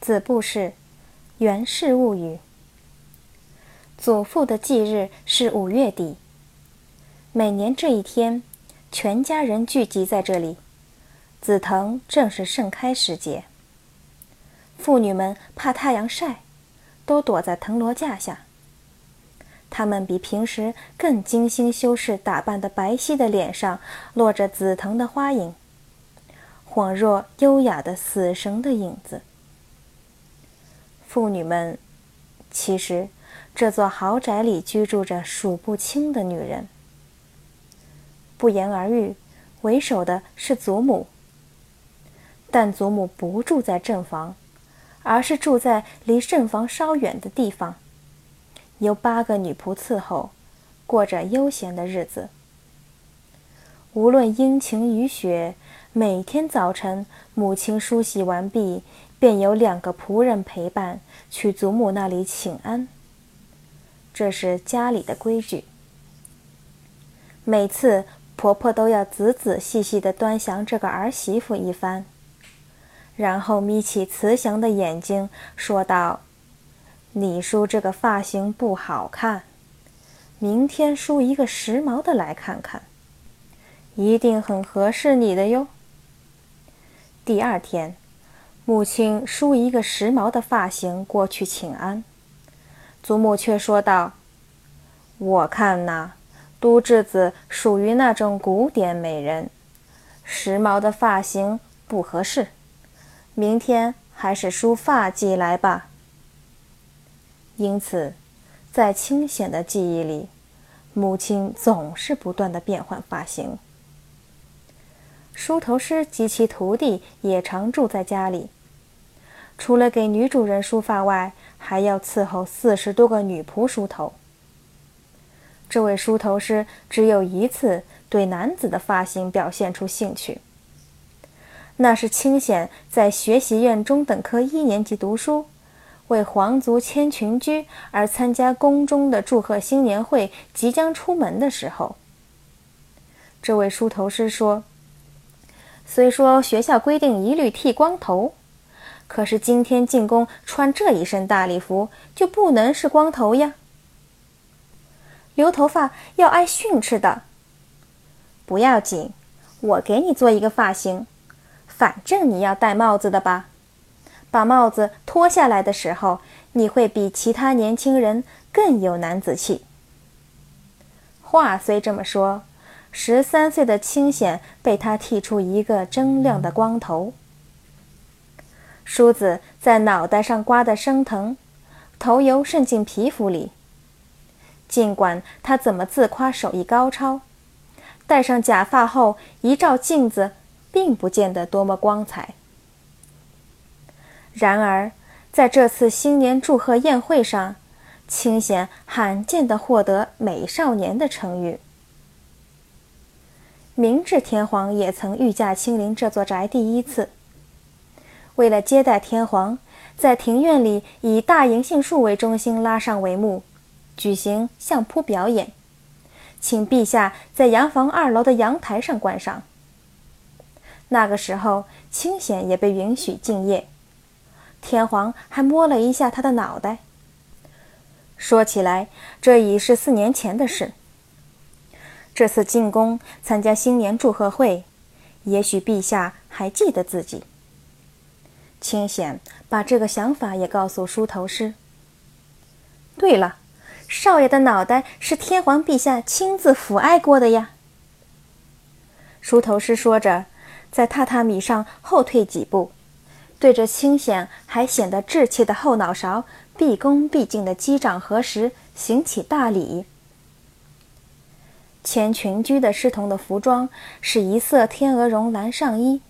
子布氏《源氏物语》。祖父的忌日是五月底。每年这一天，全家人聚集在这里，紫藤正是盛开时节。妇女们怕太阳晒，都躲在藤萝架下。她们比平时更精心修饰打扮的白皙的脸上，落着紫藤的花影，恍若优雅的死神的影子。妇女们，其实这座豪宅里居住着数不清的女人。不言而喻，为首的是祖母。但祖母不住在正房，而是住在离正房稍远的地方，由八个女仆伺候，过着悠闲的日子。无论阴晴雨雪，每天早晨母亲梳洗完毕。便有两个仆人陪伴去祖母那里请安。这是家里的规矩。每次婆婆都要仔仔细细地端详这个儿媳妇一番，然后眯起慈祥的眼睛说道：“你梳这个发型不好看，明天梳一个时髦的来看看，一定很合适你的哟。”第二天。母亲梳一个时髦的发型过去请安，祖母却说道：“我看呐，都智子属于那种古典美人，时髦的发型不合适，明天还是梳发髻来吧。”因此，在清显的记忆里，母亲总是不断的变换发型。梳头师及其徒弟也常住在家里。除了给女主人梳发外，还要伺候四十多个女仆梳头。这位梳头师只有一次对男子的发型表现出兴趣，那是清显在学习院中等科一年级读书，为皇族迁群居而参加宫中的祝贺新年会，即将出门的时候。这位梳头师说：“虽说学校规定一律剃光头。”可是今天进宫穿这一身大礼服，就不能是光头呀？留头发要挨训斥的。不要紧，我给你做一个发型，反正你要戴帽子的吧？把帽子脱下来的时候，你会比其他年轻人更有男子气。话虽这么说，十三岁的清显被他剃出一个铮亮的光头。梳子在脑袋上刮得生疼，头油渗进皮肤里。尽管他怎么自夸手艺高超，戴上假发后一照镜子，并不见得多么光彩。然而，在这次新年祝贺宴会上，清显罕见地获得“美少年”的称誉。明治天皇也曾御驾亲临这座宅第一次。为了接待天皇，在庭院里以大银杏树为中心拉上帷幕，举行相扑表演，请陛下在洋房二楼的阳台上观赏。那个时候，清显也被允许敬业，天皇还摸了一下他的脑袋。说起来，这已是四年前的事。这次进宫参加新年祝贺会，也许陛下还记得自己。清显把这个想法也告诉梳头师。对了，少爷的脑袋是天皇陛下亲自抚爱过的呀。梳头师说着，在榻榻米上后退几步，对着清显还显得稚气的后脑勺，毕恭毕敬的击掌合十，行起大礼。前群居的侍童的服装是一色天鹅绒蓝上衣，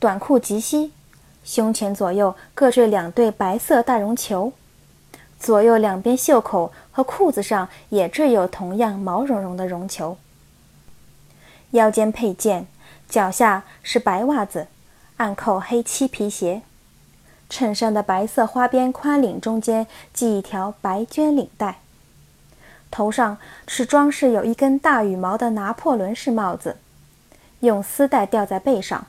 短裤及膝。胸前左右各缀两对白色大绒球，左右两边袖口和裤子上也缀有同样毛茸茸的绒球。腰间佩剑，脚下是白袜子，暗扣黑漆皮鞋。衬衫的白色花边宽领中间系一条白绢领带。头上是装饰有一根大羽毛的拿破仑式帽子，用丝带吊在背上。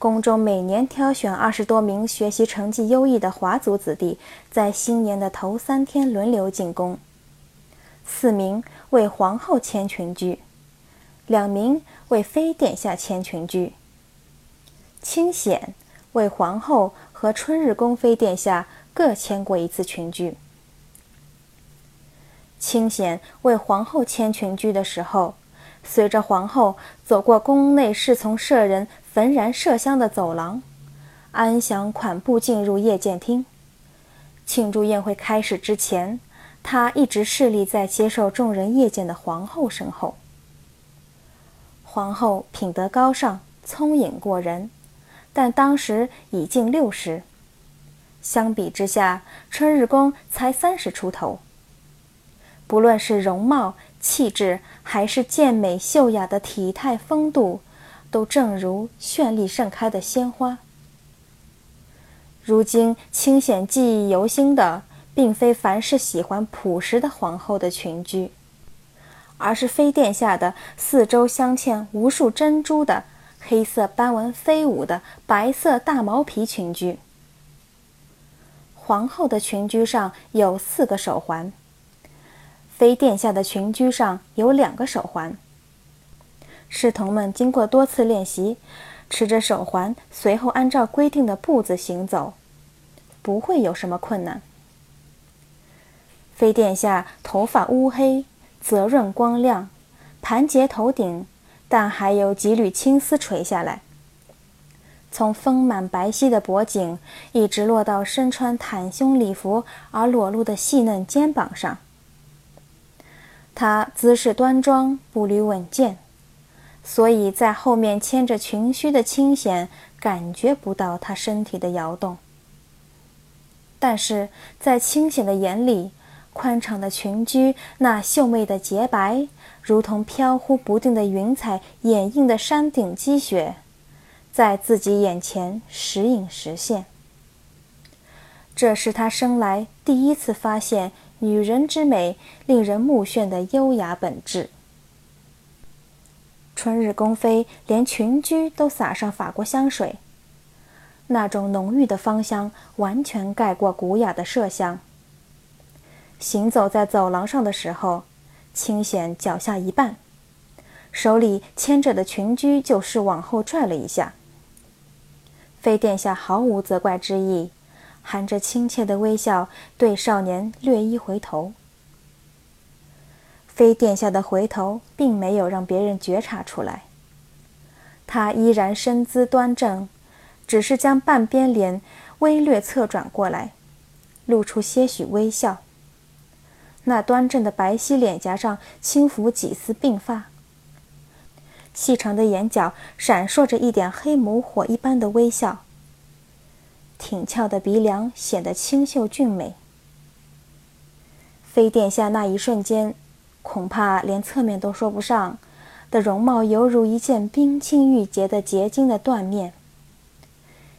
宫中每年挑选二十多名学习成绩优异的华族子弟，在新年的头三天轮流进宫。四名为皇后牵群居，两名为妃殿下牵群居。清显为皇后和春日宫妃殿下各牵过一次群居。清显为皇后牵群居的时候，随着皇后走过宫内侍从舍人。焚燃麝香的走廊，安详款步进入夜见厅。庆祝宴会开始之前，他一直侍立在接受众人夜见的皇后身后。皇后品德高尚，聪颖过人，但当时已近六十，相比之下，春日宫才三十出头。不论是容貌、气质，还是健美秀雅的体态风度。都正如绚丽盛开的鲜花。如今，清显记忆犹新的，并非凡是喜欢朴实的皇后的裙裾，而是妃殿下的四周镶嵌无数珍珠的黑色斑纹飞舞的白色大毛皮裙裾。皇后的裙裾上有四个手环，妃殿下的裙裾上有两个手环。侍童们经过多次练习，持着手环，随后按照规定的步子行走，不会有什么困难。妃殿下头发乌黑，泽润光亮，盘结头顶，但还有几缕青丝垂下来，从丰满白皙的脖颈一直落到身穿袒胸礼服而裸露的细嫩肩膀上。他姿势端庄，步履稳健。所以在后面牵着裙须的清显感觉不到他身体的摇动，但是在清显的眼里，宽敞的裙裾那秀媚的洁白，如同飘忽不定的云彩掩映的山顶积雪，在自己眼前时隐时现。这是他生来第一次发现女人之美，令人目眩的优雅本质。春日宫妃连裙裾都撒上法国香水，那种浓郁的芳香完全盖过古雅的麝香。行走在走廊上的时候，清显脚下一绊，手里牵着的裙裾就是往后拽了一下。妃殿下毫无责怪之意，含着亲切的微笑对少年略一回头。妃殿下的回头并没有让别人觉察出来。他依然身姿端正，只是将半边脸微略侧转过来，露出些许微笑。那端正的白皙脸颊上轻拂几丝鬓发，细长的眼角闪烁着一点黑眸火一般的微笑。挺翘的鼻梁显得清秀俊美。妃殿下那一瞬间。恐怕连侧面都说不上，的容貌犹如一件冰清玉洁的结晶的缎面。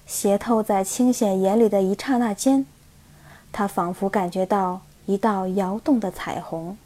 斜透在清显眼里的一刹那间，他仿佛感觉到一道摇动的彩虹。